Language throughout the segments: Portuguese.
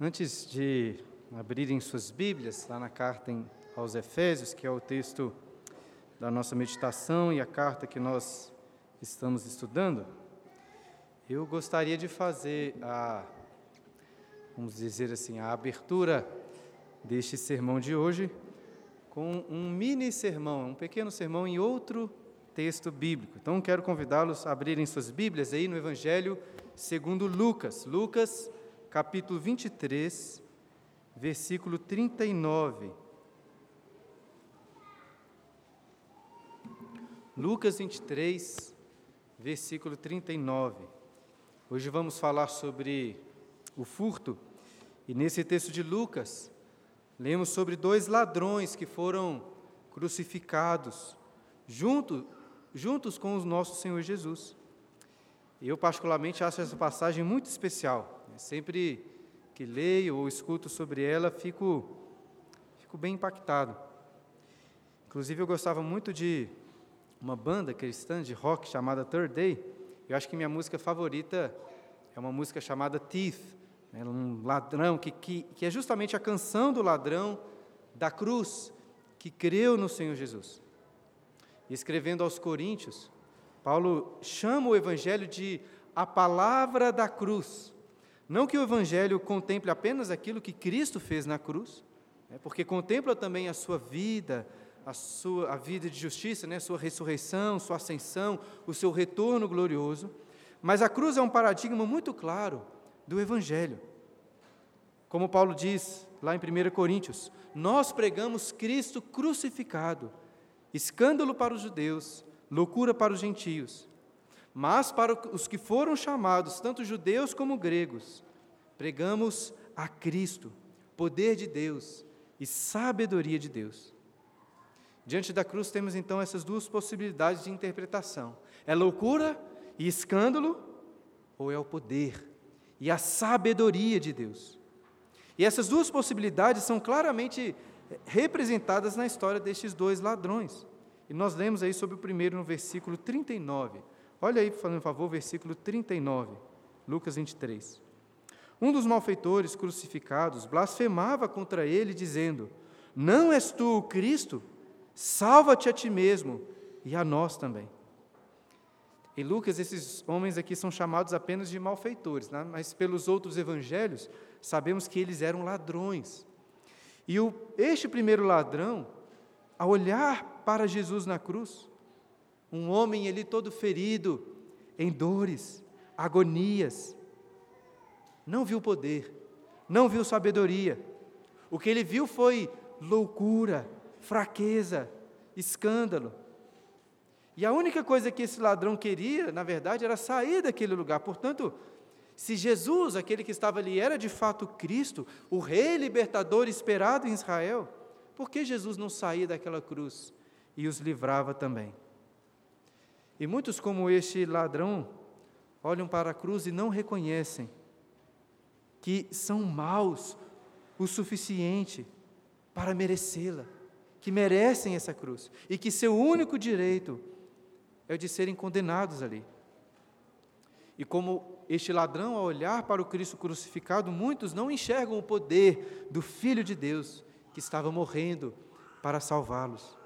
Antes de abrirem suas Bíblias, lá na carta aos Efésios, que é o texto da nossa meditação e a carta que nós estamos estudando, eu gostaria de fazer a, vamos dizer assim, a abertura deste sermão de hoje com um mini sermão, um pequeno sermão em outro texto bíblico. Então quero convidá-los a abrirem suas Bíblias aí no Evangelho segundo Lucas, Lucas capítulo 23, versículo 39. Lucas 23, versículo 39. Hoje vamos falar sobre o furto, e nesse texto de Lucas, lemos sobre dois ladrões que foram crucificados junto, juntos com o nosso Senhor Jesus. Eu, particularmente, acho essa passagem muito especial. Sempre que leio ou escuto sobre ela, fico, fico bem impactado. Inclusive, eu gostava muito de uma banda cristã de rock chamada Third Day. Eu acho que minha música favorita é uma música chamada Thief, né, um ladrão, que, que, que é justamente a canção do ladrão da cruz, que creu no Senhor Jesus. E escrevendo aos Coríntios, Paulo chama o Evangelho de a palavra da cruz. Não que o Evangelho contemple apenas aquilo que Cristo fez na cruz, né, porque contempla também a sua vida, a sua a vida de justiça, né, sua ressurreição, sua ascensão, o seu retorno glorioso. Mas a cruz é um paradigma muito claro do Evangelho. Como Paulo diz lá em 1 Coríntios, nós pregamos Cristo crucificado, escândalo para os judeus, loucura para os gentios. Mas para os que foram chamados, tanto judeus como gregos, pregamos a Cristo, poder de Deus e sabedoria de Deus. Diante da cruz temos então essas duas possibilidades de interpretação: é loucura e escândalo, ou é o poder e a sabedoria de Deus. E essas duas possibilidades são claramente representadas na história destes dois ladrões. E nós lemos aí sobre o primeiro no versículo 39. Olha aí, por favor, versículo 39, Lucas 23. Um dos malfeitores crucificados blasfemava contra ele, dizendo: Não és tu o Cristo? Salva-te a ti mesmo e a nós também. Em Lucas, esses homens aqui são chamados apenas de malfeitores, né? mas pelos outros evangelhos, sabemos que eles eram ladrões. E o, este primeiro ladrão, ao olhar para Jesus na cruz, um homem ali todo ferido, em dores, agonias. Não viu poder, não viu sabedoria. O que ele viu foi loucura, fraqueza, escândalo. E a única coisa que esse ladrão queria, na verdade, era sair daquele lugar. Portanto, se Jesus, aquele que estava ali, era de fato Cristo, o rei libertador esperado em Israel, por que Jesus não saía daquela cruz e os livrava também? E muitos, como este ladrão, olham para a cruz e não reconhecem que são maus o suficiente para merecê-la, que merecem essa cruz e que seu único direito é o de serem condenados ali. E como este ladrão, ao olhar para o Cristo crucificado, muitos não enxergam o poder do Filho de Deus que estava morrendo para salvá-los.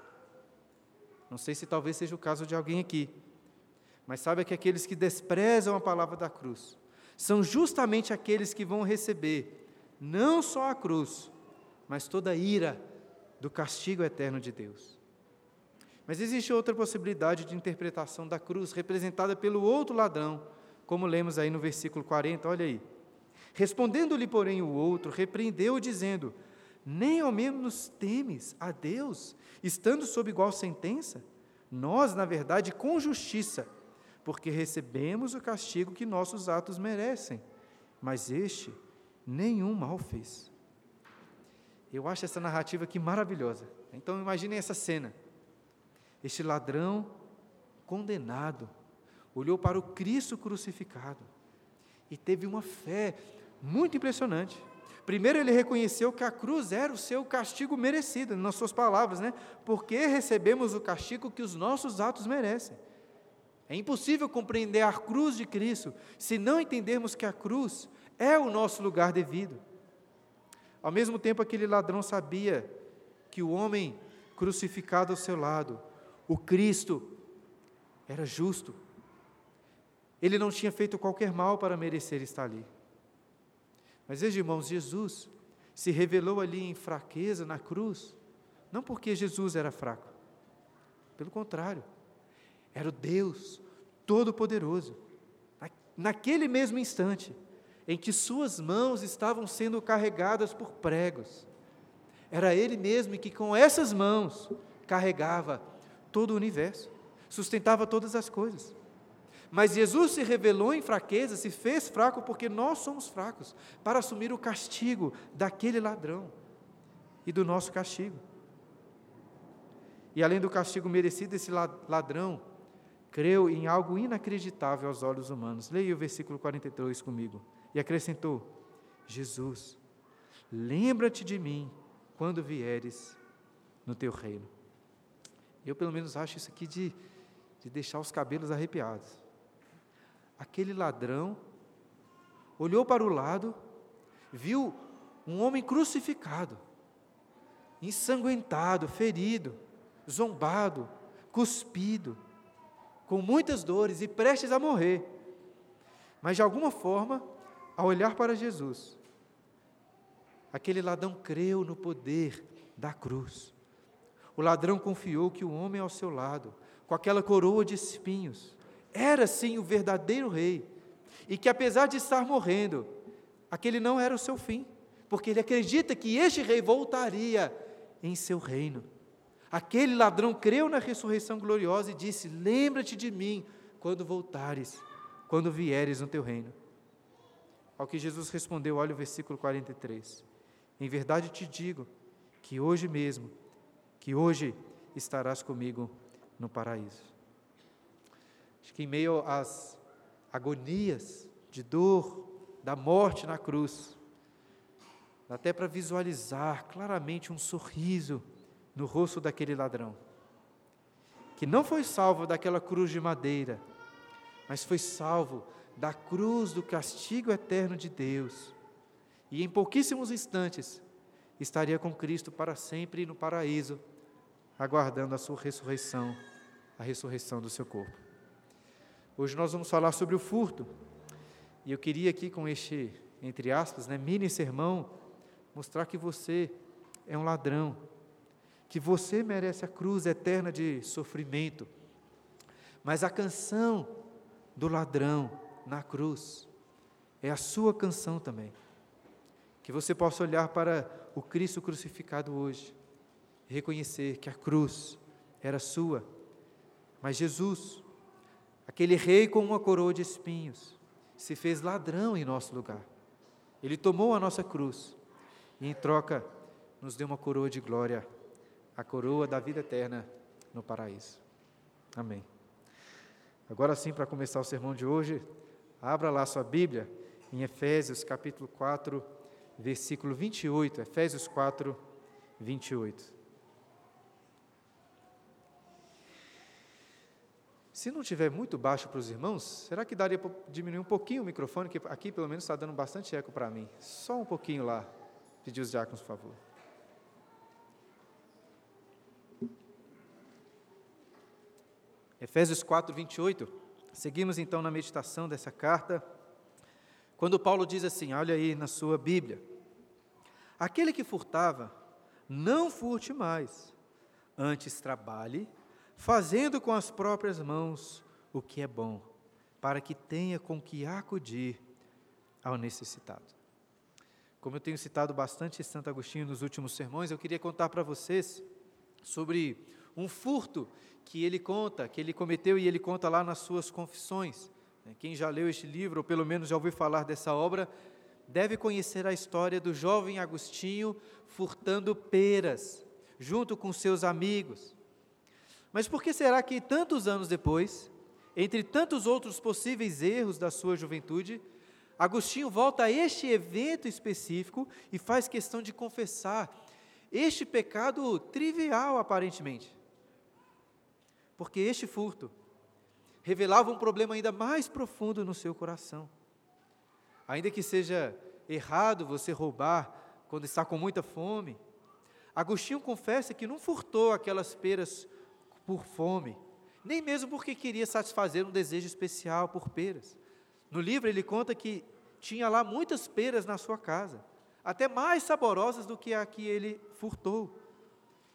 Não sei se talvez seja o caso de alguém aqui, mas sabe que aqueles que desprezam a palavra da cruz são justamente aqueles que vão receber não só a cruz, mas toda a ira do castigo eterno de Deus. Mas existe outra possibilidade de interpretação da cruz, representada pelo outro ladrão, como lemos aí no versículo 40, olha aí. Respondendo-lhe, porém, o outro, repreendeu, dizendo: Nem ao menos temes a Deus, estando sob igual sentença? Nós, na verdade, com justiça, porque recebemos o castigo que nossos atos merecem, mas este nenhum mal fez. Eu acho essa narrativa aqui maravilhosa. Então imaginem essa cena. Este ladrão condenado olhou para o Cristo crucificado e teve uma fé muito impressionante. Primeiro, ele reconheceu que a cruz era o seu castigo merecido, nas suas palavras, né? Porque recebemos o castigo que os nossos atos merecem. É impossível compreender a cruz de Cristo se não entendermos que a cruz é o nosso lugar devido. Ao mesmo tempo, aquele ladrão sabia que o homem crucificado ao seu lado, o Cristo, era justo. Ele não tinha feito qualquer mal para merecer estar ali. Mas veja, irmãos, Jesus se revelou ali em fraqueza na cruz, não porque Jesus era fraco, pelo contrário, era o Deus Todo-Poderoso. Naquele mesmo instante em que suas mãos estavam sendo carregadas por pregos, era Ele mesmo que com essas mãos carregava todo o universo, sustentava todas as coisas. Mas Jesus se revelou em fraqueza, se fez fraco porque nós somos fracos, para assumir o castigo daquele ladrão e do nosso castigo. E além do castigo merecido, esse ladrão creu em algo inacreditável aos olhos humanos. Leia o versículo 42 comigo. E acrescentou: Jesus, lembra-te de mim quando vieres no teu reino. Eu, pelo menos, acho isso aqui de, de deixar os cabelos arrepiados. Aquele ladrão olhou para o lado, viu um homem crucificado, ensanguentado, ferido, zombado, cuspido, com muitas dores e prestes a morrer. Mas de alguma forma, ao olhar para Jesus, aquele ladrão creu no poder da cruz. O ladrão confiou que o homem ao seu lado, com aquela coroa de espinhos, era sim o verdadeiro rei, e que apesar de estar morrendo, aquele não era o seu fim, porque ele acredita que este rei voltaria em seu reino. Aquele ladrão creu na ressurreição gloriosa e disse: Lembra-te de mim quando voltares, quando vieres no teu reino. Ao que Jesus respondeu, olha o versículo 43. Em verdade te digo que hoje mesmo, que hoje estarás comigo no paraíso. Acho que em meio às agonias de dor, da morte na cruz, até para visualizar claramente um sorriso no rosto daquele ladrão, que não foi salvo daquela cruz de madeira, mas foi salvo da cruz do castigo eterno de Deus, e em pouquíssimos instantes estaria com Cristo para sempre no paraíso, aguardando a sua ressurreição, a ressurreição do seu corpo. Hoje nós vamos falar sobre o furto, e eu queria aqui com este, entre aspas, né, mini sermão, mostrar que você é um ladrão que você merece a cruz eterna de sofrimento. Mas a canção do ladrão na cruz é a sua canção também. Que você possa olhar para o Cristo crucificado hoje reconhecer que a cruz era sua, mas Jesus, aquele rei com uma coroa de espinhos, se fez ladrão em nosso lugar. Ele tomou a nossa cruz e, em troca, nos deu uma coroa de glória a coroa da vida eterna no paraíso. Amém. Agora sim, para começar o sermão de hoje, abra lá sua Bíblia em Efésios capítulo 4, versículo 28. Efésios 4, 28. Se não tiver muito baixo para os irmãos, será que daria para diminuir um pouquinho o microfone, que aqui pelo menos está dando bastante eco para mim. Só um pouquinho lá. Pedir os diáconos, por favor. Efésios 4, 28. Seguimos então na meditação dessa carta, quando Paulo diz assim: olha aí na sua Bíblia. Aquele que furtava, não furte mais, antes trabalhe, fazendo com as próprias mãos o que é bom, para que tenha com que acudir ao necessitado. Como eu tenho citado bastante Santo Agostinho nos últimos sermões, eu queria contar para vocês sobre um furto que ele conta, que ele cometeu e ele conta lá nas suas confissões. Né? Quem já leu este livro, ou pelo menos já ouviu falar dessa obra, deve conhecer a história do jovem Agostinho furtando peras, junto com seus amigos. Mas por que será que tantos anos depois, entre tantos outros possíveis erros da sua juventude, Agostinho volta a este evento específico e faz questão de confessar este pecado trivial aparentemente? Porque este furto revelava um problema ainda mais profundo no seu coração. Ainda que seja errado você roubar quando está com muita fome. Agostinho confessa que não furtou aquelas peras por fome, nem mesmo porque queria satisfazer um desejo especial por peras. No livro ele conta que tinha lá muitas peras na sua casa, até mais saborosas do que a que ele furtou.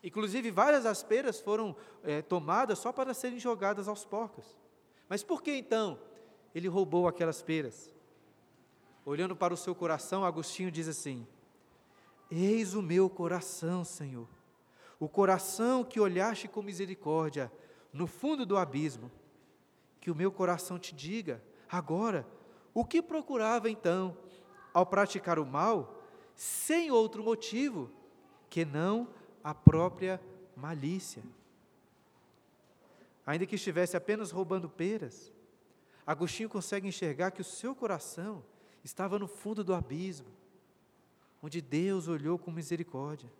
Inclusive, várias das peras foram é, tomadas só para serem jogadas aos porcos. Mas por que então ele roubou aquelas peras? Olhando para o seu coração, Agostinho diz assim: Eis o meu coração, Senhor, o coração que olhaste com misericórdia no fundo do abismo. Que o meu coração te diga, agora, o que procurava então ao praticar o mal, sem outro motivo que não a própria malícia. Ainda que estivesse apenas roubando peras, Agostinho consegue enxergar que o seu coração estava no fundo do abismo, onde Deus olhou com misericórdia.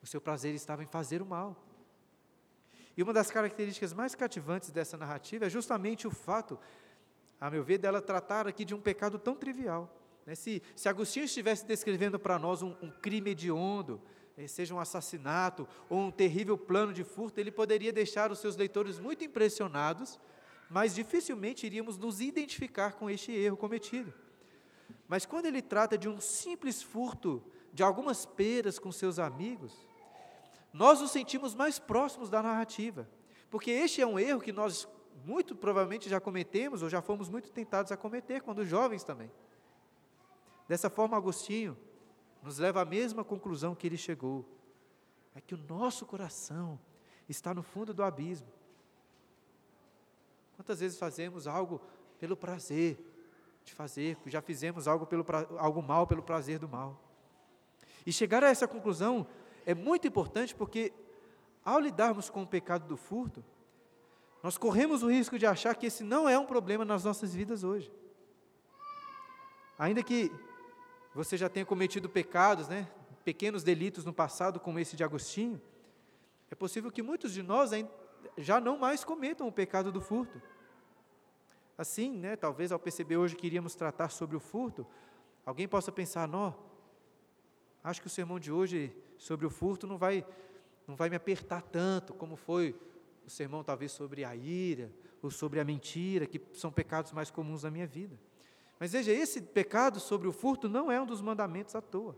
O seu prazer estava em fazer o mal. E uma das características mais cativantes dessa narrativa é justamente o fato, a meu ver, dela tratar aqui de um pecado tão trivial. Né? Se, se Agostinho estivesse descrevendo para nós um, um crime hediondo, eh, seja um assassinato ou um terrível plano de furto, ele poderia deixar os seus leitores muito impressionados, mas dificilmente iríamos nos identificar com este erro cometido. Mas quando ele trata de um simples furto de algumas peras com seus amigos, nós nos sentimos mais próximos da narrativa, porque este é um erro que nós muito provavelmente já cometemos ou já fomos muito tentados a cometer quando jovens também. Dessa forma, Agostinho nos leva à mesma conclusão que ele chegou: é que o nosso coração está no fundo do abismo. Quantas vezes fazemos algo pelo prazer de fazer, já fizemos algo, pelo, algo mal pelo prazer do mal. E chegar a essa conclusão é muito importante porque, ao lidarmos com o pecado do furto, nós corremos o risco de achar que esse não é um problema nas nossas vidas hoje. Ainda que você já tenha cometido pecados, né, pequenos delitos no passado, como esse de Agostinho, é possível que muitos de nós já não mais cometam o pecado do furto. Assim, né, talvez ao perceber hoje que iríamos tratar sobre o furto, alguém possa pensar: não, acho que o sermão de hoje sobre o furto não vai, não vai me apertar tanto como foi o sermão talvez sobre a ira ou sobre a mentira, que são pecados mais comuns na minha vida. Mas veja, esse pecado sobre o furto não é um dos mandamentos à toa.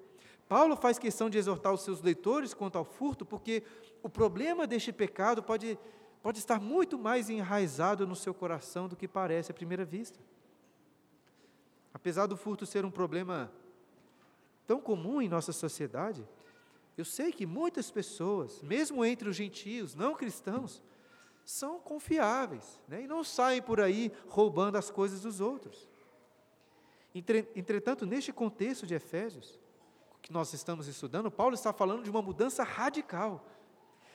Paulo faz questão de exortar os seus leitores quanto ao furto, porque o problema deste pecado pode, pode estar muito mais enraizado no seu coração do que parece à primeira vista. Apesar do furto ser um problema tão comum em nossa sociedade, eu sei que muitas pessoas, mesmo entre os gentios, não cristãos, são confiáveis né, e não saem por aí roubando as coisas dos outros. Entretanto, neste contexto de Efésios, que nós estamos estudando, Paulo está falando de uma mudança radical.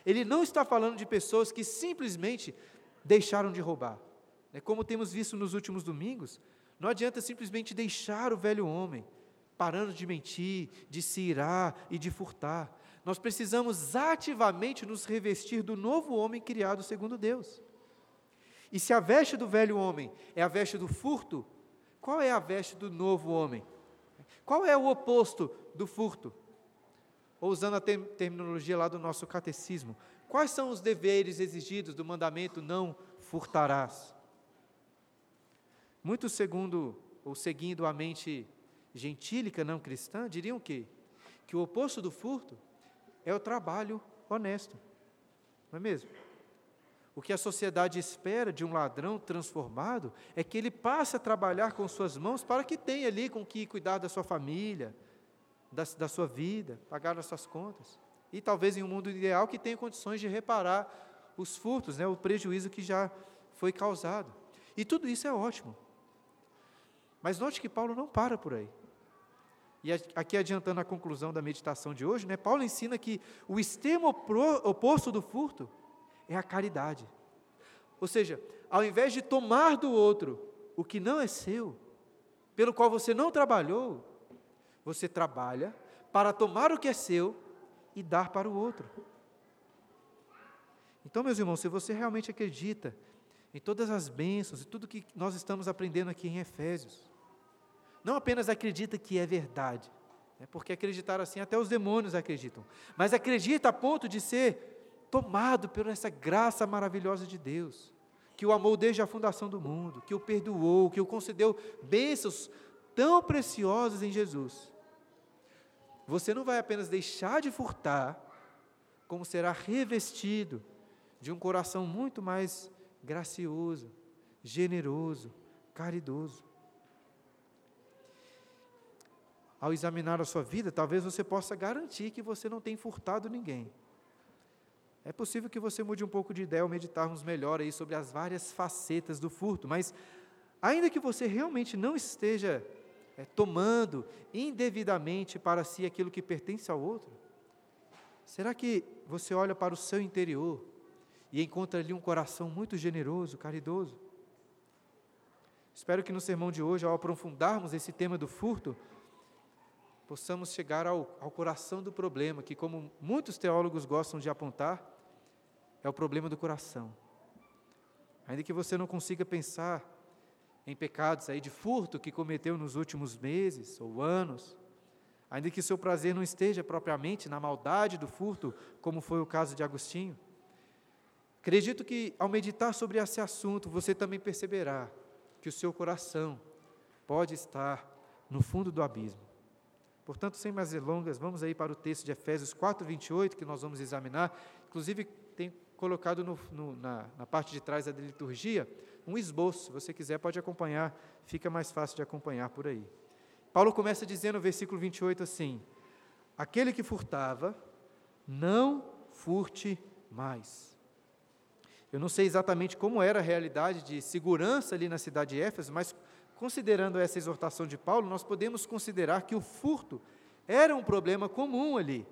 Ele não está falando de pessoas que simplesmente deixaram de roubar. É como temos visto nos últimos domingos, não adianta simplesmente deixar o velho homem, parando de mentir, de se irar e de furtar. Nós precisamos ativamente nos revestir do novo homem criado segundo Deus. E se a veste do velho homem é a veste do furto, qual é a veste do novo homem? Qual é o oposto do furto? Ou usando a terminologia lá do nosso catecismo, quais são os deveres exigidos do mandamento não furtarás? Muitos, segundo ou seguindo a mente gentílica não cristã, diriam que que o oposto do furto é o trabalho honesto. Não é mesmo? O que a sociedade espera de um ladrão transformado é que ele passe a trabalhar com suas mãos para que tenha ali com que cuidar da sua família, da, da sua vida, pagar as suas contas. E talvez em um mundo ideal que tenha condições de reparar os furtos, né, o prejuízo que já foi causado. E tudo isso é ótimo. Mas note que Paulo não para por aí. E aqui adiantando a conclusão da meditação de hoje, né, Paulo ensina que o extremo oposto do furto é a caridade. Ou seja, ao invés de tomar do outro o que não é seu, pelo qual você não trabalhou, você trabalha para tomar o que é seu e dar para o outro. Então, meus irmãos, se você realmente acredita em todas as bênçãos e tudo que nós estamos aprendendo aqui em Efésios, não apenas acredita que é verdade, né, porque acreditar assim até os demônios acreditam, mas acredita a ponto de ser tomado por essa graça maravilhosa de Deus, que o amou desde a fundação do mundo, que o perdoou, que o concedeu bênçãos tão preciosas em Jesus. Você não vai apenas deixar de furtar, como será revestido de um coração muito mais gracioso, generoso, caridoso. Ao examinar a sua vida, talvez você possa garantir que você não tem furtado ninguém. É possível que você mude um pouco de ideia ao meditarmos melhor aí sobre as várias facetas do furto, mas ainda que você realmente não esteja é, tomando indevidamente para si aquilo que pertence ao outro, será que você olha para o seu interior e encontra ali um coração muito generoso, caridoso? Espero que no sermão de hoje, ao aprofundarmos esse tema do furto, possamos chegar ao, ao coração do problema, que, como muitos teólogos gostam de apontar, é o problema do coração. Ainda que você não consiga pensar em pecados aí de furto que cometeu nos últimos meses ou anos, ainda que seu prazer não esteja propriamente na maldade do furto, como foi o caso de Agostinho, acredito que ao meditar sobre esse assunto, você também perceberá que o seu coração pode estar no fundo do abismo. Portanto, sem mais delongas, vamos aí para o texto de Efésios 4, 28, que nós vamos examinar. Inclusive, colocado no, no, na, na parte de trás da liturgia um esboço. Se você quiser, pode acompanhar, fica mais fácil de acompanhar por aí. Paulo começa dizendo no versículo 28 assim: Aquele que furtava, não furte mais. Eu não sei exatamente como era a realidade de segurança ali na cidade de Éfeso, mas considerando essa exortação de Paulo, nós podemos considerar que o furto era um problema comum ali,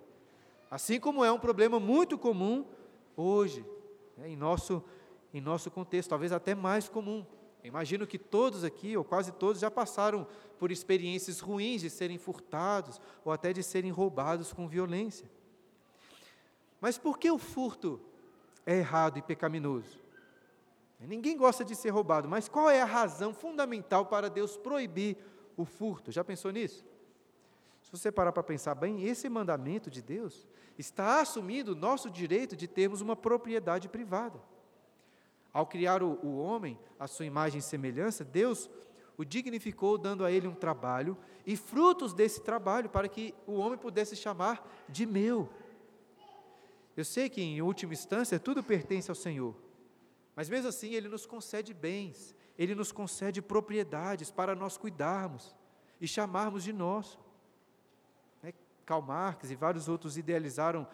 assim como é um problema muito comum hoje, né, em nosso em nosso contexto, talvez até mais comum. Eu imagino que todos aqui, ou quase todos, já passaram por experiências ruins de serem furtados ou até de serem roubados com violência. Mas por que o furto é errado e pecaminoso? Ninguém gosta de ser roubado, mas qual é a razão fundamental para Deus proibir o furto? Já pensou nisso? Se você parar para pensar bem, esse mandamento de Deus está assumindo o nosso direito de termos uma propriedade privada. Ao criar o, o homem, a sua imagem e semelhança, Deus o dignificou, dando a ele um trabalho e frutos desse trabalho, para que o homem pudesse chamar de meu. Eu sei que, em última instância, tudo pertence ao Senhor, mas mesmo assim, Ele nos concede bens, Ele nos concede propriedades para nós cuidarmos e chamarmos de nosso. Karl Marx e vários outros idealizaram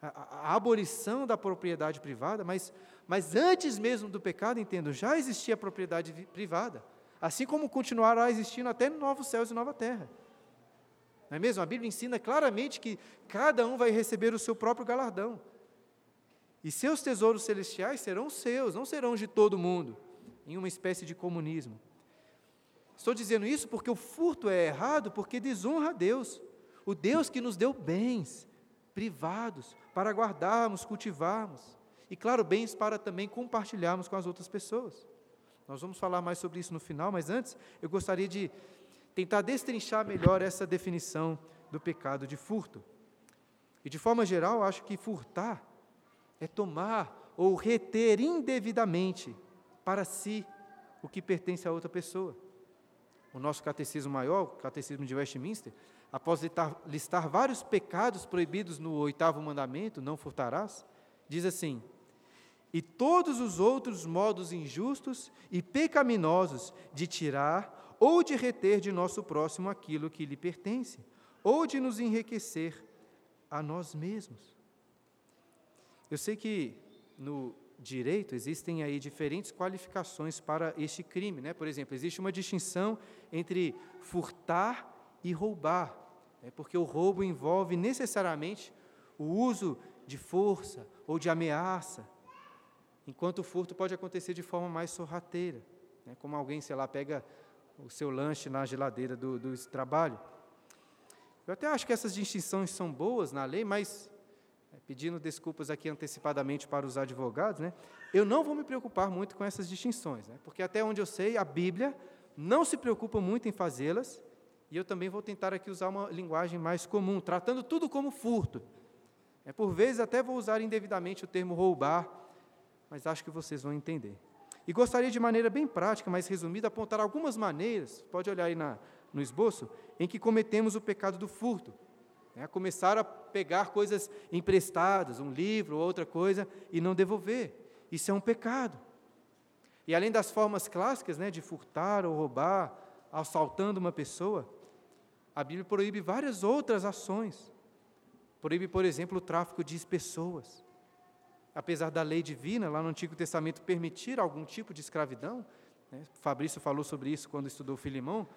a, a, a abolição da propriedade privada, mas mas antes mesmo do pecado, entendo, já existia propriedade privada, assim como continuará existindo até novos céus e nova terra. Não é mesmo? A Bíblia ensina claramente que cada um vai receber o seu próprio galardão. E seus tesouros celestiais serão seus, não serão de todo mundo, em uma espécie de comunismo. Estou dizendo isso porque o furto é errado, porque desonra a Deus, o Deus que nos deu bens privados para guardarmos, cultivarmos. E, claro, bens para também compartilharmos com as outras pessoas. Nós vamos falar mais sobre isso no final, mas antes eu gostaria de tentar destrinchar melhor essa definição do pecado de furto. E, de forma geral, acho que furtar é tomar ou reter indevidamente para si o que pertence a outra pessoa. O nosso catecismo maior, o catecismo de Westminster, após listar, vários pecados proibidos no oitavo mandamento, não furtarás, diz assim: e todos os outros modos injustos e pecaminosos de tirar ou de reter de nosso próximo aquilo que lhe pertence, ou de nos enriquecer a nós mesmos. Eu sei que no direito existem aí diferentes qualificações para este crime, né? Por exemplo, existe uma distinção entre furtar e roubar, né? porque o roubo envolve necessariamente o uso de força ou de ameaça, enquanto o furto pode acontecer de forma mais sorrateira, né? como alguém, sei lá, pega o seu lanche na geladeira do, do trabalho. Eu até acho que essas distinções são boas na lei, mas, é, pedindo desculpas aqui antecipadamente para os advogados, né, eu não vou me preocupar muito com essas distinções, né, porque até onde eu sei, a Bíblia não se preocupa muito em fazê-las E eu também vou tentar aqui usar uma linguagem mais comum, tratando tudo como furto. É, por vezes até vou usar indevidamente o termo roubar, mas acho que vocês vão entender. E gostaria de maneira bem prática, mais resumida, apontar algumas maneiras, pode olhar aí na, no esboço, em que cometemos o pecado do furto. É, começar a pegar coisas emprestadas, um livro ou outra coisa, e não devolver. Isso é um pecado. E além das formas clássicas né, de furtar ou roubar, assaltando uma pessoa, a Bíblia proíbe várias outras ações. Proíbe, por exemplo, o tráfico de pessoas. Apesar da lei divina, lá no Antigo Testamento, permitir algum tipo de escravidão, né, Fabrício falou sobre isso quando estudou Filimão,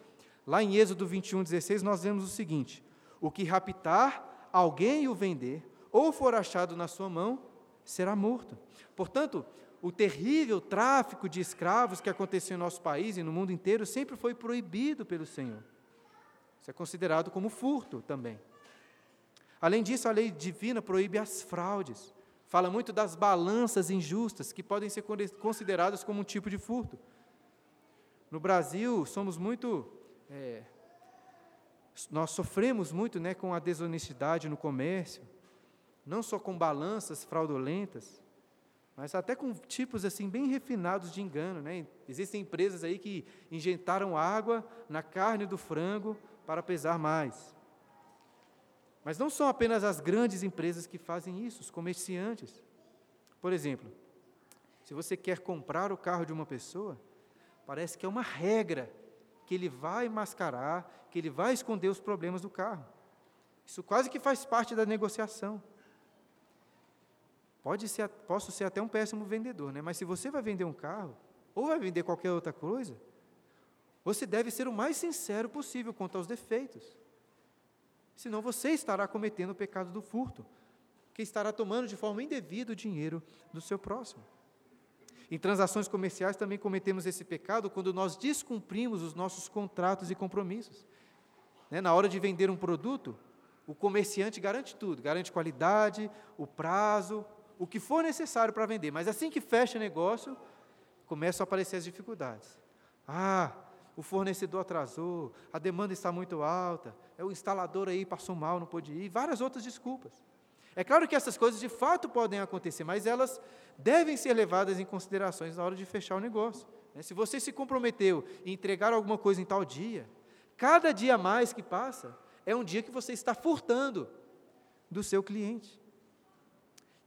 lá em Êxodo 21, 16, nós vemos o seguinte: o que raptar alguém e o vender, ou for achado na sua mão, será morto. Portanto, o terrível tráfico de escravos que aconteceu em nosso país e no mundo inteiro sempre foi proibido pelo Senhor. Isso é considerado como furto também. Além disso, a lei divina proíbe as fraudes. Fala muito das balanças injustas, que podem ser consideradas como um tipo de furto. No Brasil, somos muito é, nós sofremos muito né, com a desonestidade no comércio, não só com balanças fraudulentas, mas até com tipos assim bem refinados de engano. Né? Existem empresas aí que injetaram água na carne do frango para pesar mais. Mas não são apenas as grandes empresas que fazem isso, os comerciantes. Por exemplo, se você quer comprar o carro de uma pessoa, parece que é uma regra que ele vai mascarar, que ele vai esconder os problemas do carro. Isso quase que faz parte da negociação. Pode ser, posso ser até um péssimo vendedor, né? mas se você vai vender um carro, ou vai vender qualquer outra coisa, você deve ser o mais sincero possível quanto aos defeitos. Senão você estará cometendo o pecado do furto, que estará tomando de forma indevida o dinheiro do seu próximo. Em transações comerciais também cometemos esse pecado quando nós descumprimos os nossos contratos e compromissos. Né? Na hora de vender um produto, o comerciante garante tudo, garante qualidade, o prazo, o que for necessário para vender. Mas assim que fecha o negócio, começam a aparecer as dificuldades. Ah, o fornecedor atrasou, a demanda está muito alta, é o instalador aí passou mal, não pôde ir, várias outras desculpas. É claro que essas coisas de fato podem acontecer, mas elas devem ser levadas em considerações na hora de fechar o negócio. Né? Se você se comprometeu em entregar alguma coisa em tal dia, cada dia mais que passa é um dia que você está furtando do seu cliente.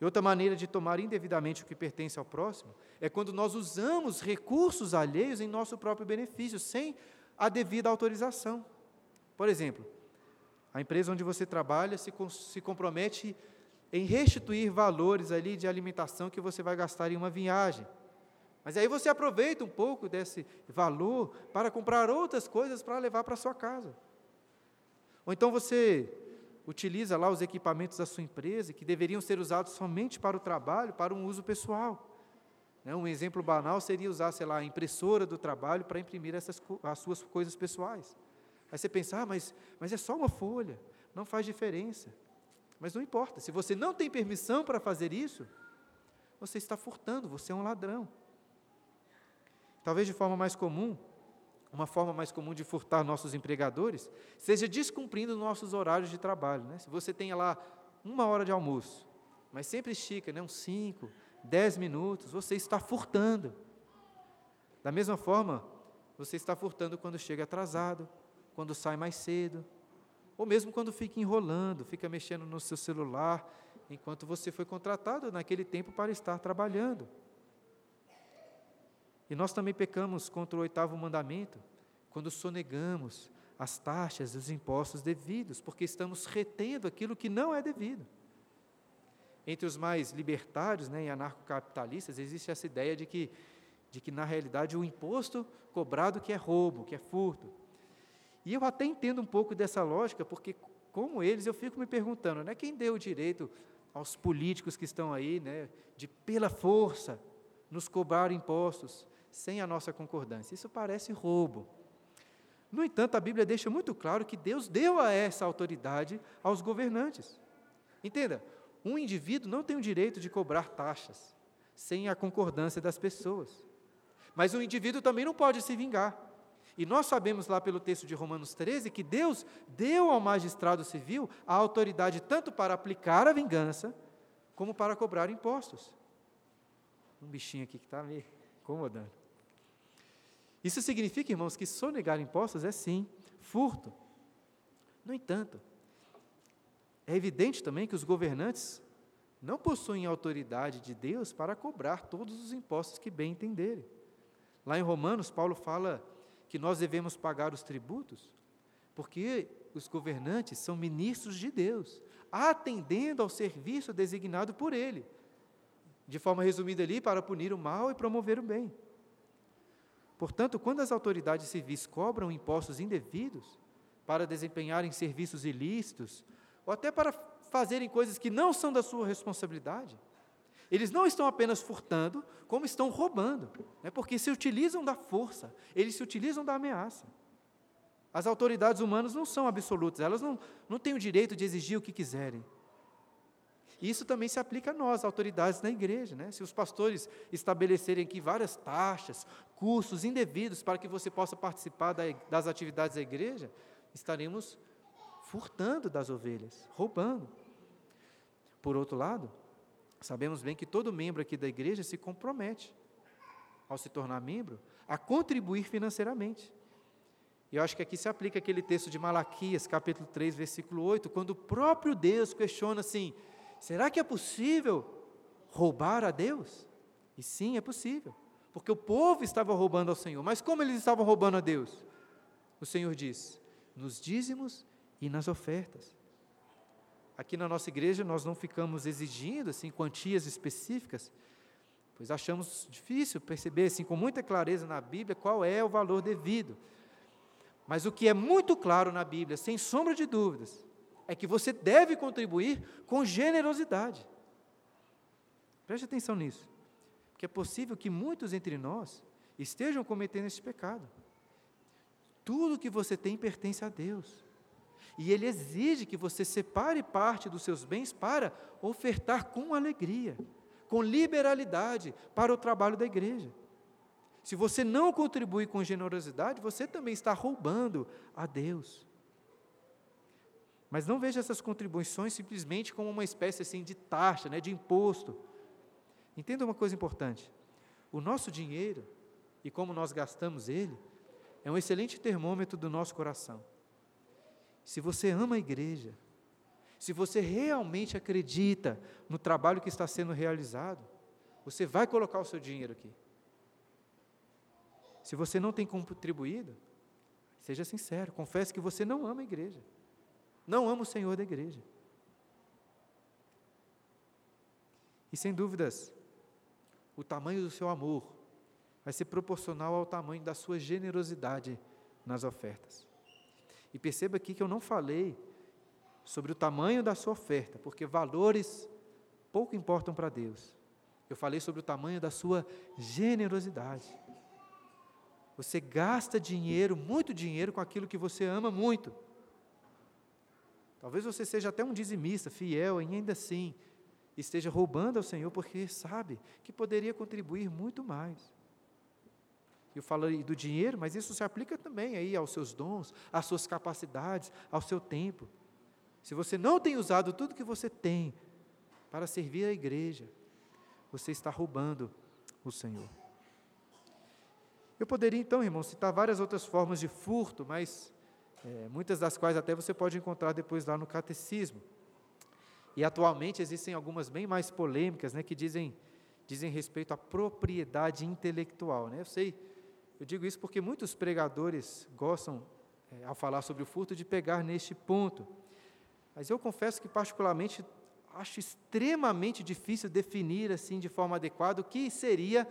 E outra maneira de tomar indevidamente o que pertence ao próximo é quando nós usamos recursos alheios em nosso próprio benefício, sem a devida autorização. Por exemplo, a empresa onde você trabalha se, se compromete em restituir valores ali de alimentação que você vai gastar em uma viagem. Mas aí você aproveita um pouco desse valor para comprar outras coisas para levar para sua casa. Ou então você utiliza lá os equipamentos da sua empresa que deveriam ser usados somente para o trabalho, para um uso pessoal. Né, um exemplo banal seria usar, sei lá, a impressora do trabalho para imprimir essas, as suas coisas pessoais. Aí você pensa, ah, mas, mas é só uma folha, não faz diferença. Mas não importa, se você não tem permissão para fazer isso, você está furtando, você é um ladrão. Talvez de forma mais comum, uma forma mais comum de furtar nossos empregadores, seja descumprindo nossos horários de trabalho. Né? Se você tem lá uma hora de almoço, mas sempre estica, né? uns cinco, dez minutos, você está furtando. Da mesma forma, você está furtando quando chega atrasado, quando sai mais cedo, ou mesmo quando fica enrolando, fica mexendo no seu celular, enquanto você foi contratado naquele tempo para estar trabalhando. E nós também pecamos contra o oitavo mandamento, quando sonegamos as taxas e os impostos devidos, porque estamos retendo aquilo que não é devido. Entre os mais libertários né, e anarcocapitalistas, existe essa ideia de que, de que, na realidade, o imposto cobrado que é roubo, que é furto, e eu até entendo um pouco dessa lógica, porque, como eles, eu fico me perguntando, né, quem deu o direito aos políticos que estão aí, né, de, pela força, nos cobrar impostos sem a nossa concordância? Isso parece roubo. No entanto, a Bíblia deixa muito claro que Deus deu a essa autoridade aos governantes. Entenda, um indivíduo não tem o direito de cobrar taxas sem a concordância das pessoas. Mas o indivíduo também não pode se vingar. E nós sabemos lá pelo texto de Romanos 13 que Deus deu ao magistrado civil a autoridade tanto para aplicar a vingança, como para cobrar impostos. Um bichinho aqui que está me incomodando. Isso significa, irmãos, que sonegar impostos é sim furto. No entanto, é evidente também que os governantes não possuem autoridade de Deus para cobrar todos os impostos que bem entenderem. Lá em Romanos, Paulo fala que nós devemos pagar os tributos, porque os governantes são ministros de Deus, atendendo ao serviço designado por Ele, de forma resumida ali, para punir o mal e promover o bem. Portanto, quando as autoridades civis cobram impostos indevidos para desempenharem serviços ilícitos, ou até para fazerem coisas que não são da sua responsabilidade, eles não estão apenas furtando, como estão roubando, né? porque se utilizam da força, eles se utilizam da ameaça. As autoridades humanas não são absolutas, elas não, não têm o direito de exigir o que quiserem. Isso também se aplica a nós, autoridades na igreja. Né? Se os pastores estabelecerem aqui várias taxas, cursos indevidos para que você possa participar das atividades da igreja, estaremos furtando das ovelhas, roubando. Por outro lado, sabemos bem que todo membro aqui da igreja se compromete, ao se tornar membro, a contribuir financeiramente. E eu acho que aqui se aplica aquele texto de Malaquias, capítulo 3, versículo 8, quando o próprio Deus questiona assim: será que é possível roubar a Deus? E sim, é possível, porque o povo estava roubando ao Senhor. Mas como eles estavam roubando a Deus? O Senhor diz: nos dízimos e nas ofertas. Aqui na nossa igreja nós não ficamos exigindo assim quantias específicas, pois achamos difícil perceber assim com muita clareza na Bíblia qual é o valor devido. Mas o que é muito claro na Bíblia, sem sombra de dúvidas, é que você deve contribuir com generosidade. Preste atenção nisso, porque é possível que muitos entre nós estejam cometendo esse pecado. Tudo que você tem pertence a Deus. E Ele exige que você separe parte dos seus bens para ofertar com alegria, com liberalidade para o trabalho da igreja. Se você não contribui com generosidade, você também está roubando a Deus. Mas não veja essas contribuições simplesmente como uma espécie assim de taxa, né, de imposto. Entenda uma coisa importante: o nosso dinheiro e como nós gastamos ele é um excelente termômetro do nosso coração. Se você ama a igreja, se você realmente acredita no trabalho que está sendo realizado, você vai colocar o seu dinheiro aqui. Se você não tem contribuído, seja sincero, confesse que você não ama a igreja, não ama o Senhor da igreja. E sem dúvidas, o tamanho do seu amor vai ser proporcional ao tamanho da sua generosidade nas ofertas. E perceba aqui que eu não falei sobre o tamanho da sua oferta, porque valores pouco importam para Deus. Eu falei sobre o tamanho da sua generosidade. Você gasta dinheiro, muito dinheiro, com aquilo que você ama muito. Talvez você seja até um dizimista, fiel, e ainda assim esteja roubando ao Senhor, porque sabe que poderia contribuir muito mais. Eu falei do dinheiro, mas isso se aplica também aí aos seus dons, às suas capacidades, ao seu tempo. Se você não tem usado tudo que você tem para servir a igreja, você está roubando o Senhor. Eu poderia então, irmão, citar várias outras formas de furto, mas é, muitas das quais até você pode encontrar depois lá no catecismo. E atualmente existem algumas bem mais polêmicas, né, que dizem dizem respeito à propriedade intelectual, né? Eu sei eu digo isso porque muitos pregadores gostam, é, ao falar sobre o furto, de pegar neste ponto. Mas eu confesso que, particularmente, acho extremamente difícil definir assim de forma adequada o que seria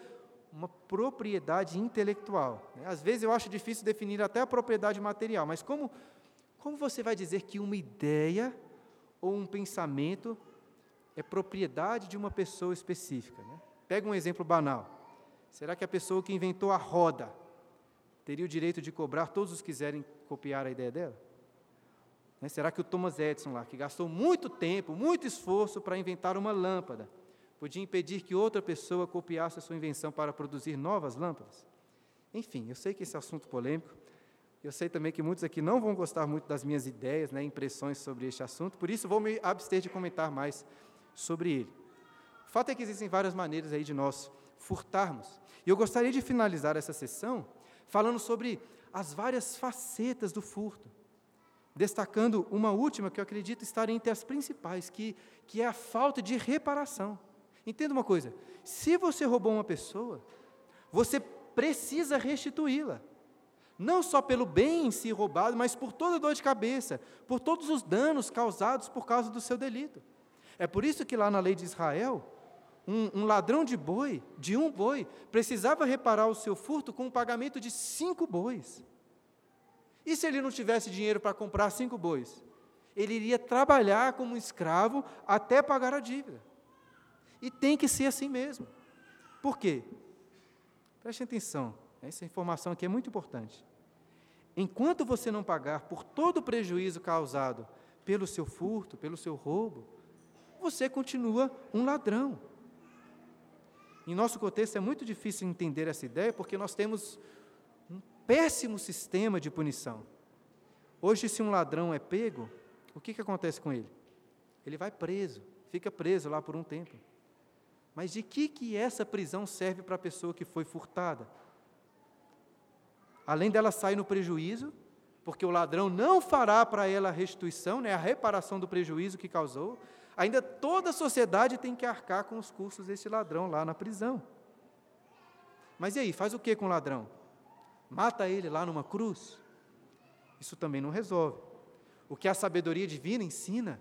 uma propriedade intelectual. Né? Às vezes eu acho difícil definir até a propriedade material, mas como, como você vai dizer que uma ideia ou um pensamento é propriedade de uma pessoa específica? Né? Pega um exemplo banal. Será que a pessoa que inventou a roda teria o direito de cobrar todos os que quiserem copiar a ideia dela? Né? Será que o Thomas Edison lá, que gastou muito tempo, muito esforço para inventar uma lâmpada, podia impedir que outra pessoa copiasse a sua invenção para produzir novas lâmpadas? Enfim, eu sei que esse é assunto polêmico, Eu sei também que muitos aqui não vão gostar muito das minhas ideias, né, impressões sobre este assunto, por isso vou me abster de comentar mais sobre ele. O fato é que existem várias maneiras aí de nós furtarmos. E eu gostaria de finalizar essa sessão falando sobre as várias facetas do furto, destacando uma última que eu acredito estar entre as principais, que, que é a falta de reparação. Entenda uma coisa: se você roubou uma pessoa, você precisa restituí-la. Não só pelo bem em si roubado, mas por toda a dor de cabeça, por todos os danos causados por causa do seu delito. É por isso que lá na lei de Israel, um, um, ladrão de boi, de um boi, precisava reparar o seu furto com um pagamento de cinco bois. E se ele não tivesse dinheiro para comprar cinco bois? Ele iria trabalhar como escravo até pagar a dívida. E tem que ser assim mesmo. Por quê? Preste atenção, essa informação aqui é muito importante. Enquanto você não pagar por todo o prejuízo causado pelo seu furto, pelo seu roubo, você continua um ladrão. Em nosso contexto é muito difícil entender essa ideia porque nós temos um péssimo sistema de punição. Hoje, se um ladrão é pego, o que, que acontece com ele? Ele vai preso, fica preso lá por um tempo. Mas de que, que essa prisão serve para a pessoa que foi furtada? Além dela sair no prejuízo, porque o ladrão não fará para ela a restituição, né, a reparação do prejuízo que causou, ainda toda a sociedade tem que arcar com os custos desse ladrão lá na prisão. Mas e aí, faz o que com o ladrão? Mata ele lá numa cruz? Isso também não resolve. O que a sabedoria divina ensina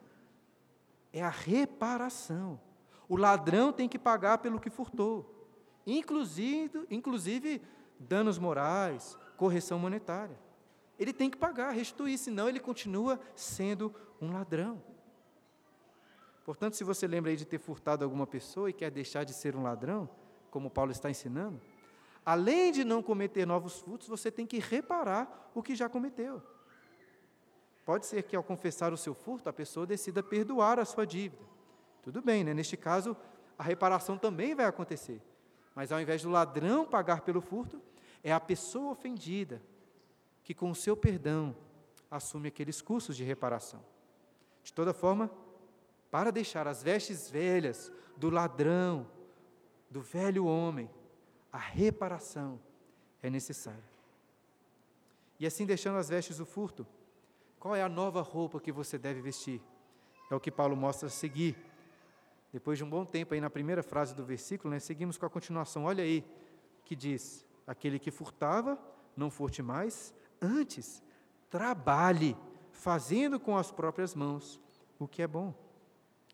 é a reparação. O ladrão tem que pagar pelo que furtou, inclusive, inclusive danos morais, correção monetária. Ele tem que pagar, restituir, senão ele continua sendo um ladrão. Portanto, se você lembra aí de ter furtado alguma pessoa e quer deixar de ser um ladrão, como Paulo está ensinando, além de não cometer novos furtos, você tem que reparar o que já cometeu. Pode ser que ao confessar o seu furto, a pessoa decida perdoar a sua dívida. Tudo bem, né? neste caso, a reparação também vai acontecer. Mas ao invés do ladrão pagar pelo furto, é a pessoa ofendida que, com o seu perdão, assume aqueles custos de reparação. De toda forma, para deixar as vestes velhas do ladrão, do velho homem, a reparação é necessária. E assim, deixando as vestes do furto, qual é a nova roupa que você deve vestir? É o que Paulo mostra a seguir depois de um bom tempo aí na primeira frase do versículo, né, seguimos com a continuação. Olha aí que diz: aquele que furtava, não furte mais, antes trabalhe, fazendo com as próprias mãos o que é bom.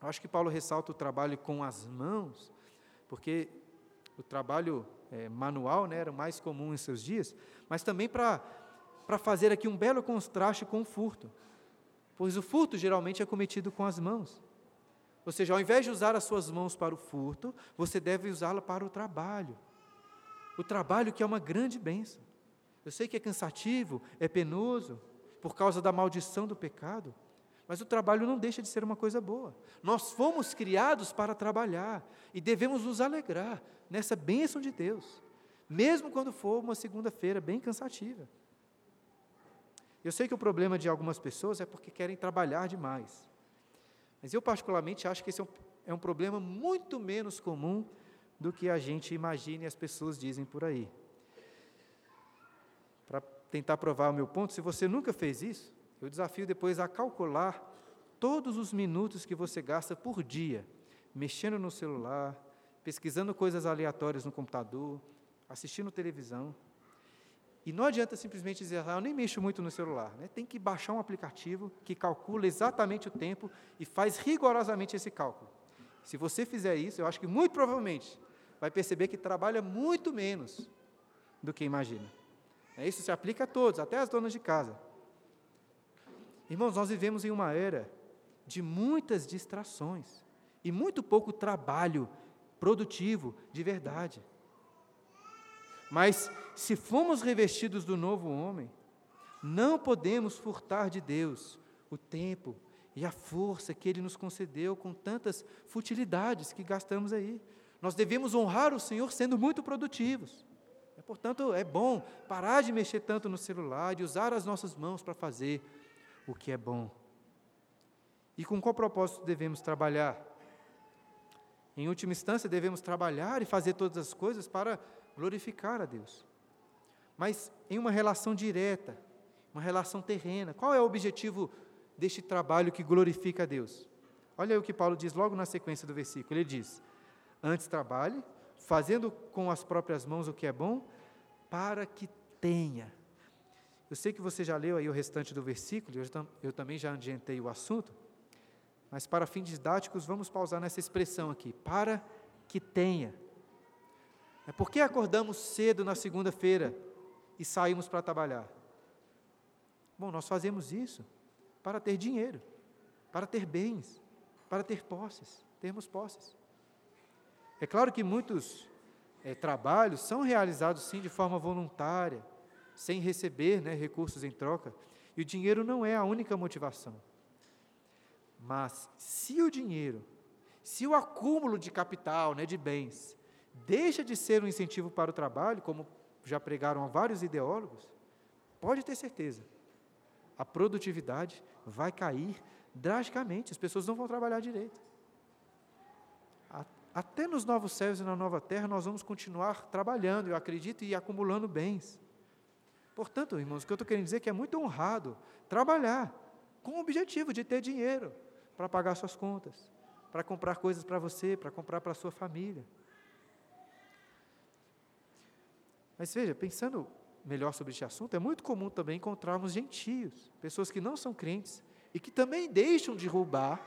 Eu acho que Paulo ressalta o trabalho com as mãos, porque o trabalho é, manual né, era mais comum em seus dias, mas também para fazer aqui um belo contraste com o furto, pois o furto geralmente é cometido com as mãos. Ou seja, ao invés de usar as suas mãos para o furto, você deve usá-la para o trabalho. O trabalho que é uma grande bênção. Eu sei que é cansativo, é penoso, por causa da maldição do pecado, mas o trabalho não deixa de ser uma coisa boa. Nós fomos criados para trabalhar e devemos nos alegrar nessa bênção de Deus, mesmo quando for uma segunda-feira bem cansativa. Eu sei que o problema de algumas pessoas é porque querem trabalhar demais. Mas eu, particularmente, acho que esse é um, é um problema muito menos comum do que a gente imagina e as pessoas dizem por aí. Para tentar provar o meu ponto, se você nunca fez isso, eu desafio depois a calcular todos os minutos que você gasta por dia, mexendo no celular, pesquisando coisas aleatórias no computador, assistindo televisão. E não adianta simplesmente dizer, ah, eu nem mexo muito no celular. Né? Tem que baixar um aplicativo que calcula exatamente o tempo e faz rigorosamente esse cálculo. Se você fizer isso, eu acho que muito provavelmente vai perceber que trabalha muito menos do que imagina. É, isso se aplica a todos, até as donas de casa. Irmãos, nós vivemos em uma era de muitas distrações e muito pouco trabalho produtivo de verdade. Mas se fomos revestidos do novo homem, não podemos furtar de Deus o tempo e a força que Ele nos concedeu com tantas futilidades que gastamos aí. Nós devemos honrar o Senhor sendo muito produtivos. Portanto, é bom parar de mexer tanto no celular, de usar as nossas mãos para fazer o que é bom. E com qual propósito devemos trabalhar? Em última instância, devemos trabalhar e fazer todas as coisas para glorificar a Deus. Mas em uma relação direta, uma relação terrena. Qual é o objetivo deste trabalho que glorifica a Deus? Olha o que Paulo diz logo na sequência do versículo. Ele diz: Antes trabalhe, fazendo com as próprias mãos o que é bom, para que tenha. Eu sei que você já leu aí o restante do versículo, eu, eu também já adiantei o assunto, mas para fins didáticos, vamos pausar nessa expressão aqui, para que tenha. É porque acordamos cedo na segunda-feira e saímos para trabalhar? Bom, nós fazemos isso para ter dinheiro, para ter bens, para ter posses, termos posses. É claro que muitos é, trabalhos são realizados sim de forma voluntária, sem receber né, recursos em troca, e o dinheiro não é a única motivação. Mas se o dinheiro, se o acúmulo de capital, né, de bens, deixa de ser um incentivo para o trabalho, como já pregaram vários ideólogos, pode ter certeza, a produtividade vai cair drasticamente, as pessoas não vão trabalhar direito. Até nos novos céus e na nova terra nós vamos continuar trabalhando, eu acredito, e acumulando bens. Portanto, irmãos, o que eu estou querendo dizer é que é muito honrado trabalhar com o objetivo de ter dinheiro para pagar suas contas, para comprar coisas para você, para comprar para a sua família. Mas veja, pensando melhor sobre este assunto, é muito comum também encontrarmos gentios, pessoas que não são crentes e que também deixam de roubar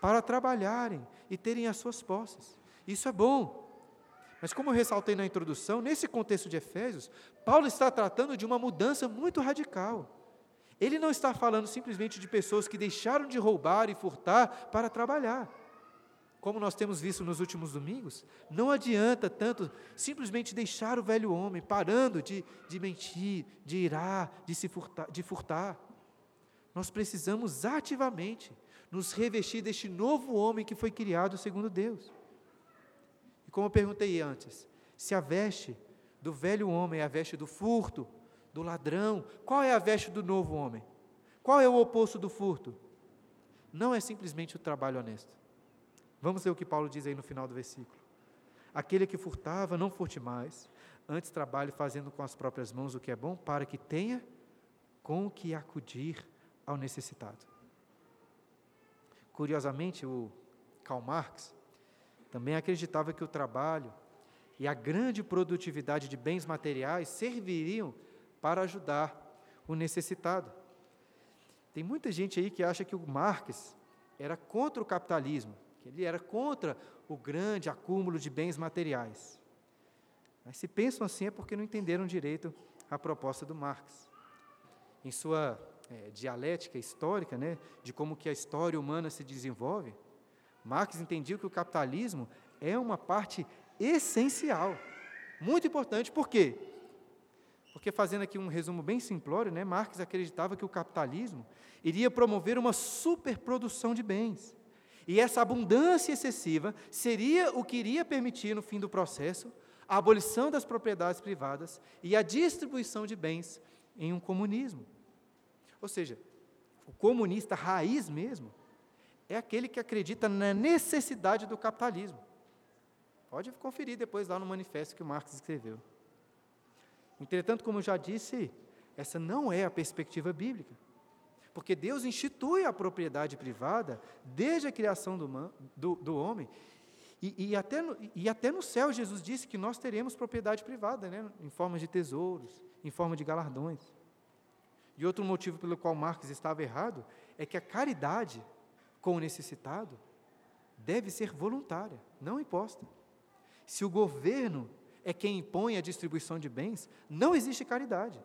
para trabalharem e terem as suas posses. Isso é bom. Mas, como eu ressaltei na introdução, nesse contexto de Efésios, Paulo está tratando de uma mudança muito radical. Ele não está falando simplesmente de pessoas que deixaram de roubar e furtar para trabalhar. Como nós temos visto nos últimos domingos, não adianta tanto simplesmente deixar o velho homem parando de, de mentir, de irar, de se furtar, de furtar. Nós precisamos ativamente nos revestir deste novo homem que foi criado segundo Deus. E como eu perguntei antes, se a veste do velho homem é a veste do furto, do ladrão, qual é a veste do novo homem? Qual é o oposto do furto? Não é simplesmente o trabalho honesto. Vamos ver o que Paulo diz aí no final do versículo. Aquele que furtava, não furte mais, antes trabalhe fazendo com as próprias mãos o que é bom, para que tenha com o que acudir ao necessitado. Curiosamente, o Karl Marx também acreditava que o trabalho e a grande produtividade de bens materiais serviriam para ajudar o necessitado. Tem muita gente aí que acha que o Marx era contra o capitalismo, que ele era contra o grande acúmulo de bens materiais. Mas se pensam assim é porque não entenderam direito a proposta do Marx. Em sua é, dialética histórica, né, de como que a história humana se desenvolve, Marx entendia que o capitalismo é uma parte essencial, muito importante. Por quê? Porque, fazendo aqui um resumo bem simplório, né, Marx acreditava que o capitalismo iria promover uma superprodução de bens. E essa abundância excessiva seria o que iria permitir, no fim do processo, a abolição das propriedades privadas e a distribuição de bens em um comunismo. Ou seja, o comunista raiz mesmo é aquele que acredita na necessidade do capitalismo. Pode conferir depois lá no manifesto que o Marx escreveu. Entretanto, como eu já disse, essa não é a perspectiva bíblica. Porque Deus institui a propriedade privada desde a criação do, do, do homem. E, e, até no, e até no céu, Jesus disse que nós teremos propriedade privada, né, em forma de tesouros, em forma de galardões. E outro motivo pelo qual Marx estava errado é que a caridade com o necessitado deve ser voluntária, não imposta. Se o governo é quem impõe a distribuição de bens, não existe caridade.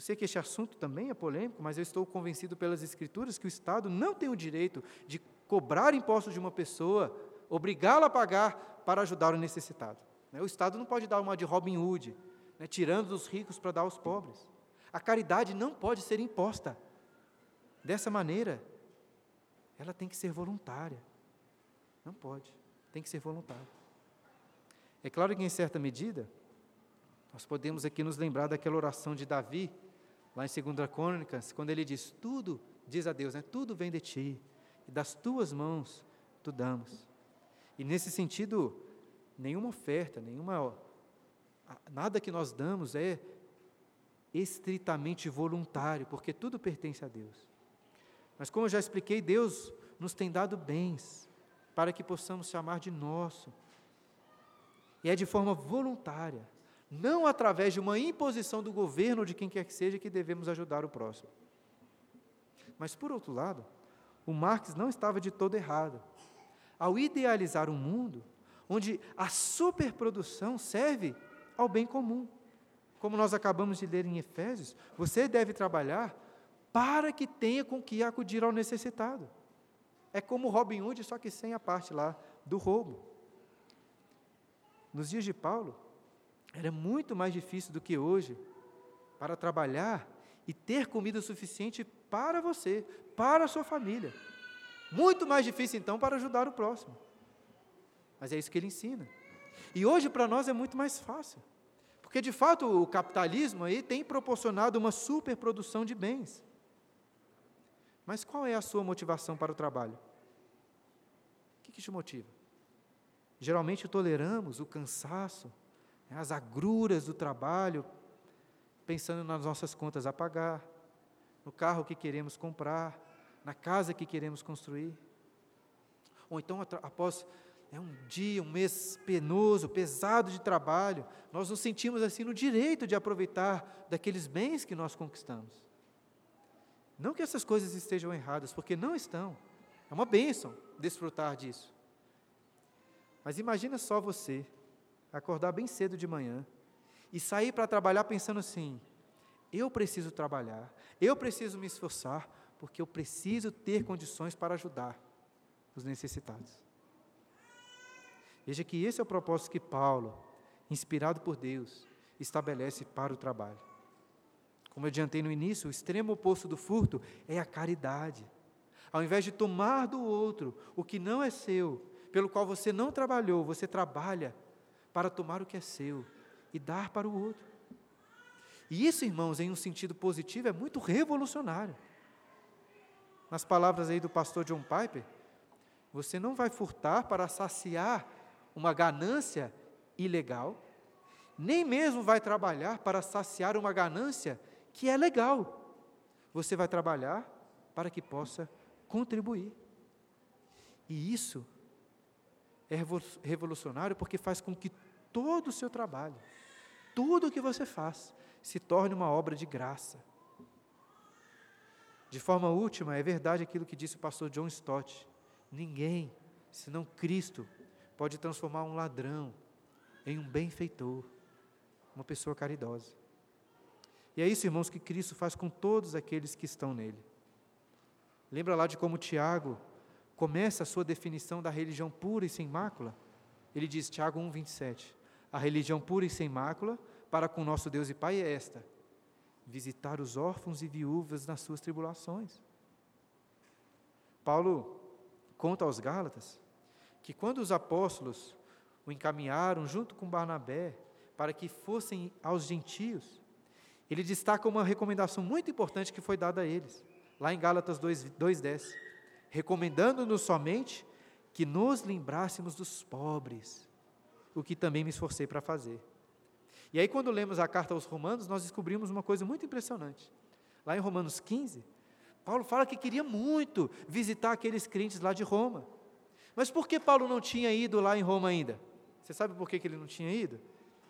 Eu sei que este assunto também é polêmico, mas eu estou convencido pelas Escrituras que o Estado não tem o direito de cobrar impostos de uma pessoa, obrigá-la a pagar para ajudar o necessitado. Né? O Estado não pode dar uma de Robin Hood, né, tirando dos ricos para dar aos pobres. A caridade não pode ser imposta. Dessa maneira, ela tem que ser voluntária. Não pode, tem que ser voluntária. É claro que, em certa medida, Nós podemos aqui nos lembrar daquela oração de Davi, lá em 2 Crônicas, quando ele diz: Tudo, diz a Deus, né, tudo vem de ti, e das tuas mãos tu damos. E nesse sentido, nenhuma oferta, nenhuma nada que nós damos é estritamente voluntário, porque tudo pertence a Deus. Mas como eu já expliquei, Deus nos tem dado bens para que possamos chamar de nosso. E é de forma voluntária, não através de uma imposição do governo de quem quer que seja que devemos ajudar o próximo. Mas por outro lado, o Marx não estava de todo errado. Ao idealizar um mundo onde a superprodução serve ao bem comum. Como nós acabamos de ler em Efésios, você deve trabalhar para que tenha com que acudir ao necessitado. É como Robin Hood, só que sem a parte lá do roubo. Nos dias de Paulo, era muito mais difícil do que hoje para trabalhar e ter comida suficiente para você, para a sua família. Muito mais difícil então para ajudar o próximo. Mas é isso que ele ensina. E hoje para nós é muito mais fácil. Porque de fato o capitalismo aí tem proporcionado uma superprodução de bens. Mas qual é a sua motivação para o trabalho? O que, que te motiva? Geralmente toleramos o cansaço, as agruras do trabalho, pensando nas nossas contas a pagar, no carro que queremos comprar, na casa que queremos construir. Ou então, após é um dia, um mês penoso, pesado de trabalho, nós nos sentimos assim no direito de aproveitar daqueles bens que nós conquistamos. Não que essas coisas estejam erradas, porque não estão. É uma bênção desfrutar disso. Mas imagina só você acordar bem cedo de manhã e sair para trabalhar pensando assim: eu preciso trabalhar, eu preciso me esforçar, porque eu preciso ter condições para ajudar os necessitados. Veja que esse é o propósito que Paulo, inspirado por Deus, estabelece para o trabalho. Como eu adiantei no início, o extremo oposto do furto é a caridade. Ao invés de tomar do outro o que não é seu, pelo qual você não trabalhou, você trabalha para tomar o que é seu e dar para o outro. E isso, irmãos, em um sentido positivo, é muito revolucionário. Nas palavras aí do pastor John Piper, você não vai furtar para saciar uma ganância ilegal, nem mesmo vai trabalhar para saciar uma ganância que é legal. Você vai trabalhar para que possa contribuir. E isso é revolucionário porque faz com que todo o seu trabalho, tudo o que você faz, se torne uma obra de graça. De forma última, é verdade aquilo que disse o pastor John Stott: ninguém, senão Cristo, pode transformar um ladrão em um benfeitor, uma pessoa caridosa. E é isso, irmãos, que Cristo faz com todos aqueles que estão nele. Lembra lá de como Tiago começa a sua definição da religião pura e sem mácula? Ele diz, Tiago 1, 27, a religião pura e sem mácula para com nosso Deus e Pai é esta: visitar os órfãos e viúvas nas suas tribulações. Paulo conta aos Gálatas que quando os apóstolos o encaminharam junto com Barnabé para que fossem aos gentios, ele destaca uma recomendação muito importante que foi dada a eles, lá em Gálatas 2:10, recomendando-nos somente que nos lembrássemos dos pobres, o que também me esforcei para fazer. E aí, quando lemos a carta aos Romanos, nós descobrimos uma coisa muito impressionante. Lá em Romanos 15, Paulo fala que queria muito visitar aqueles crentes lá de Roma. Mas por que Paulo não tinha ido lá em Roma ainda? Você sabe por que, que ele não tinha ido?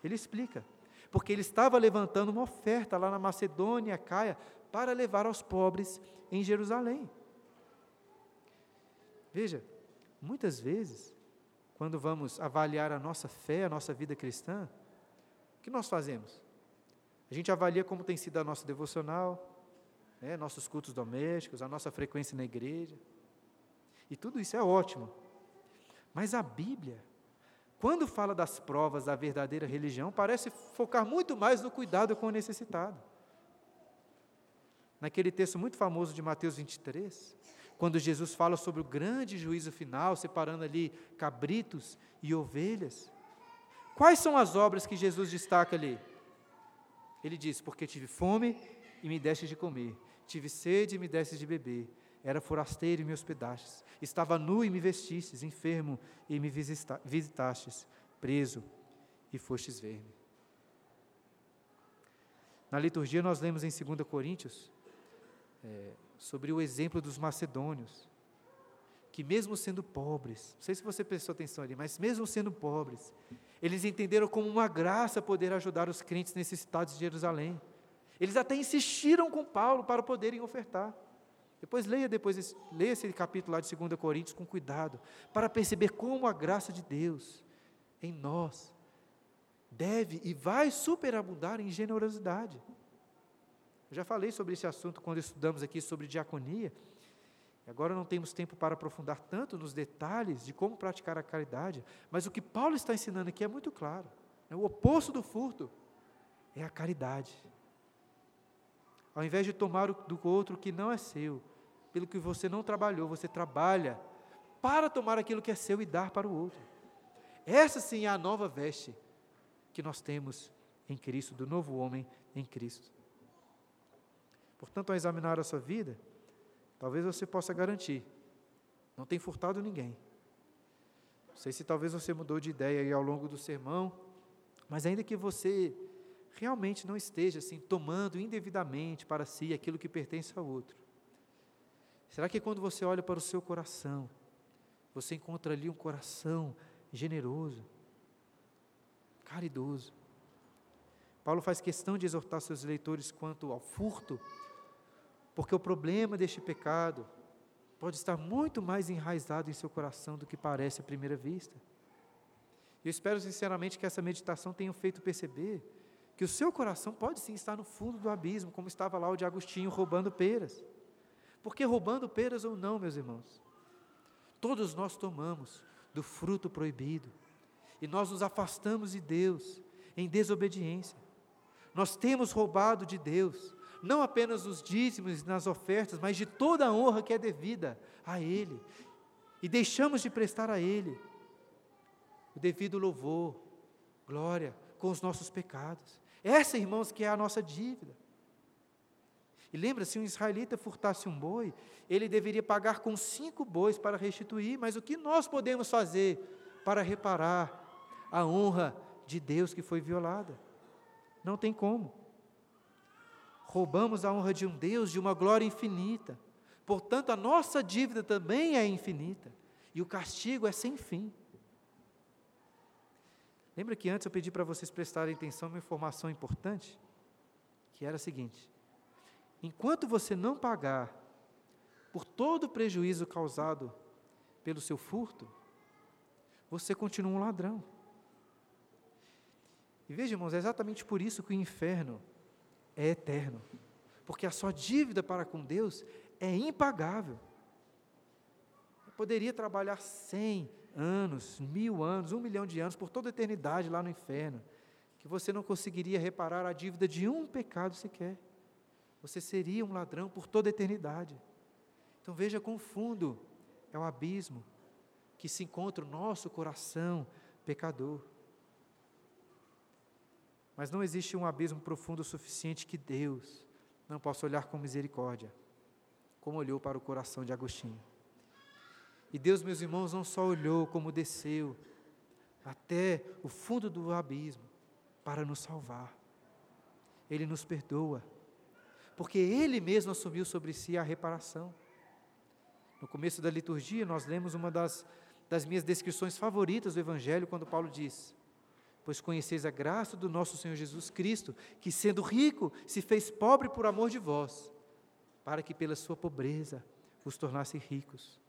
Ele explica. Porque ele estava levantando uma oferta lá na Macedônia, Caia, para levar aos pobres em Jerusalém. Veja, muitas vezes, quando vamos avaliar a nossa fé, a nossa vida cristã, o que nós fazemos? A gente avalia como tem sido a nossa devocional, né, nossos cultos domésticos, a nossa frequência na igreja. E tudo isso é ótimo. Mas a Bíblia, quando fala das provas da verdadeira religião, parece focar muito mais no cuidado com o necessitado. Naquele texto muito famoso de Mateus 23, quando Jesus fala sobre o grande juízo final, separando ali cabritos e ovelhas, quais são as obras que Jesus destaca ali? Ele diz: Porque tive fome e me deste de comer, tive sede e me deste de beber, era forasteiro e me hospedastes, estava nu e me vestistes, enfermo e me visitastes, preso e fostes ver-me. Na liturgia, nós lemos em 2 Coríntios é, sobre o exemplo dos macedônios, que mesmo sendo pobres, não sei se você prestou atenção ali, mas mesmo sendo pobres, eles entenderam como uma graça poder ajudar os crentes necessitados de Jerusalém. Eles até insistiram com Paulo para poderem ofertar. Depois leia depois leia esse capítulo lá de 2 Coríntios com cuidado, para perceber como a graça de Deus em nós deve e vai superabundar em generosidade. Eu já falei sobre esse assunto quando estudamos aqui sobre diaconia. Agora não temos tempo para aprofundar tanto nos detalhes de como praticar a caridade, mas o que Paulo está ensinando aqui é muito claro. É o oposto do furto é a caridade. Ao invés de tomar do outro que não é seu, pelo que você não trabalhou, você trabalha para tomar aquilo que é seu e dar para o outro. Essa sim é a nova veste que nós temos em Cristo, do novo homem em Cristo. Portanto, ao examinar a sua vida, talvez você possa garantir: não tem furtado ninguém. Não sei se talvez você mudou de ideia ao longo do sermão, mas ainda que você realmente não esteja assim tomando indevidamente para si aquilo que pertence ao outro. Será que quando você olha para o seu coração, você encontra ali um coração generoso, caridoso. Paulo faz questão de exortar seus leitores quanto ao furto, porque o problema deste pecado pode estar muito mais enraizado em seu coração do que parece à primeira vista. Eu espero sinceramente que essa meditação tenha feito perceber que o seu coração pode sim estar no fundo do abismo, como estava lá o de Agostinho roubando peras. Porque roubando peras ou não, meus irmãos, todos nós tomamos do fruto proibido e nós nos afastamos de Deus em desobediência. Nós temos roubado de Deus, não apenas os dízimos nas ofertas, mas de toda a honra que é devida a Ele, e deixamos de prestar a Ele o devido louvor, glória, com os nossos pecados. Essa, irmãos, que é a nossa dívida. E lembra, se um israelita furtasse um boi, ele deveria pagar com cinco bois para restituir, mas o que nós podemos fazer para reparar a honra de Deus que foi violada. Não tem como. Roubamos a honra de um Deus de uma glória infinita. Portanto, a nossa dívida também é infinita. E o castigo é sem fim. Lembra que antes eu pedi para vocês prestarem atenção a uma informação importante? Que era a seguinte: enquanto você não pagar por todo o prejuízo causado pelo seu furto, você continua um ladrão. E veja, irmãos, é exatamente por isso que o inferno é eterno. Porque a sua dívida para com Deus é impagável. Eu poderia trabalhar cem anos, mil anos, um milhão de anos, por toda a eternidade lá no inferno, que você não conseguiria reparar a dívida de um pecado sequer. Você seria um ladrão por toda a eternidade. Então veja quão fundo é o abismo que se encontra o nosso coração pecador. Mas não existe um abismo profundo o suficiente que Deus não possa olhar com misericórdia, como olhou para o coração de Agostinho. E Deus, meus irmãos, não só olhou, como desceu até o fundo do abismo para nos salvar. Ele nos perdoa, porque Ele mesmo assumiu sobre si a reparação. No começo da liturgia, nós lemos uma das, das minhas descrições favoritas do Evangelho, quando Paulo diz: Pois conheceis a graça do nosso Senhor Jesus Cristo, que sendo rico, se fez pobre por amor de vós, para que pela sua pobreza vos tornasse ricos.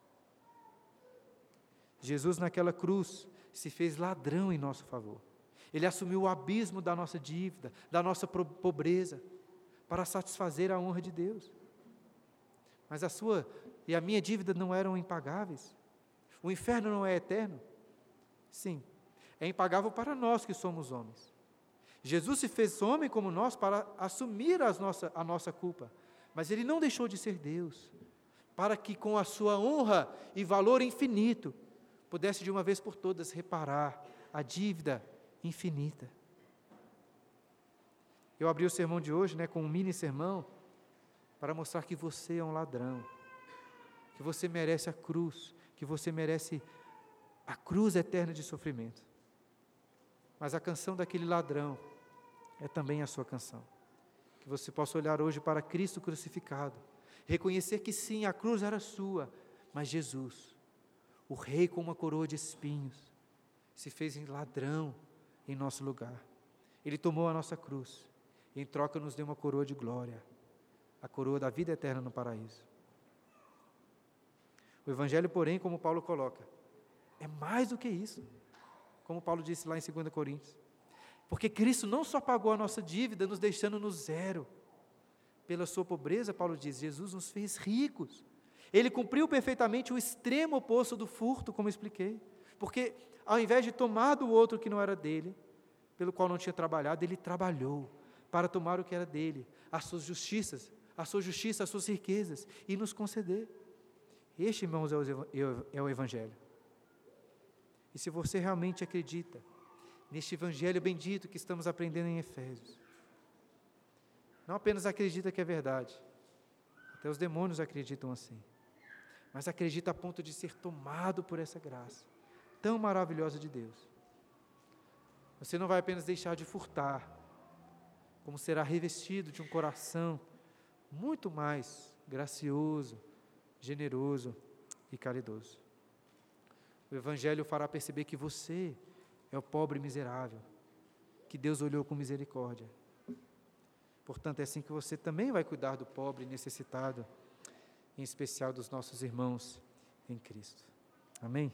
Jesus, naquela cruz, se fez ladrão em nosso favor. Ele assumiu o abismo da nossa dívida, da nossa pobreza, para satisfazer a honra de Deus. Mas a sua e a minha dívida não eram impagáveis. O inferno não é eterno? Sim, é impagável para nós que somos homens. Jesus se fez homem como nós para assumir as nossa, a nossa culpa, mas ele não deixou de ser Deus, para que com a sua honra e valor infinito pudesse de uma vez por todas reparar a dívida infinita. Eu abri o sermão de hoje né, com um mini sermão para mostrar que você é um ladrão, que você merece a cruz, que você merece a cruz eterna de sofrimento. Mas a canção daquele ladrão é também a sua canção. Que você possa olhar hoje para Cristo crucificado, reconhecer que sim, a cruz era sua, mas Jesus, o Rei com uma coroa de espinhos, se fez em ladrão em nosso lugar. Ele tomou a nossa cruz e em troca nos deu uma coroa de glória, a coroa da vida eterna no paraíso. O Evangelho, porém, como Paulo coloca, é mais do que isso, como Paulo disse lá em 2 Coríntios. Porque Cristo não só pagou a nossa dívida, nos deixando no zero. Pela sua pobreza, Paulo diz, Jesus nos fez ricos. Ele cumpriu perfeitamente o extremo oposto do furto, como expliquei. Porque ao invés de tomar do outro que não era dele, pelo qual não tinha trabalhado, ele trabalhou para tomar o que era dele, as suas justiças, a sua justiça, as suas riquezas, e nos conceder. Este, irmãos, é, é o Evangelho. E se você realmente acredita neste Evangelho bendito que estamos aprendendo em Efésios, não apenas acredita que é verdade, até os demônios acreditam assim, mas acredita a ponto de ser tomado por essa graça tão maravilhosa de Deus. Você não vai apenas deixar de furtar, como será revestido de um coração muito mais gracioso, generoso e caridoso. O Evangelho fará perceber que você é o pobre miserável, que Deus olhou com misericórdia. Portanto, é assim que você também vai cuidar do pobre necessitado, em especial dos nossos irmãos em Cristo. Amém?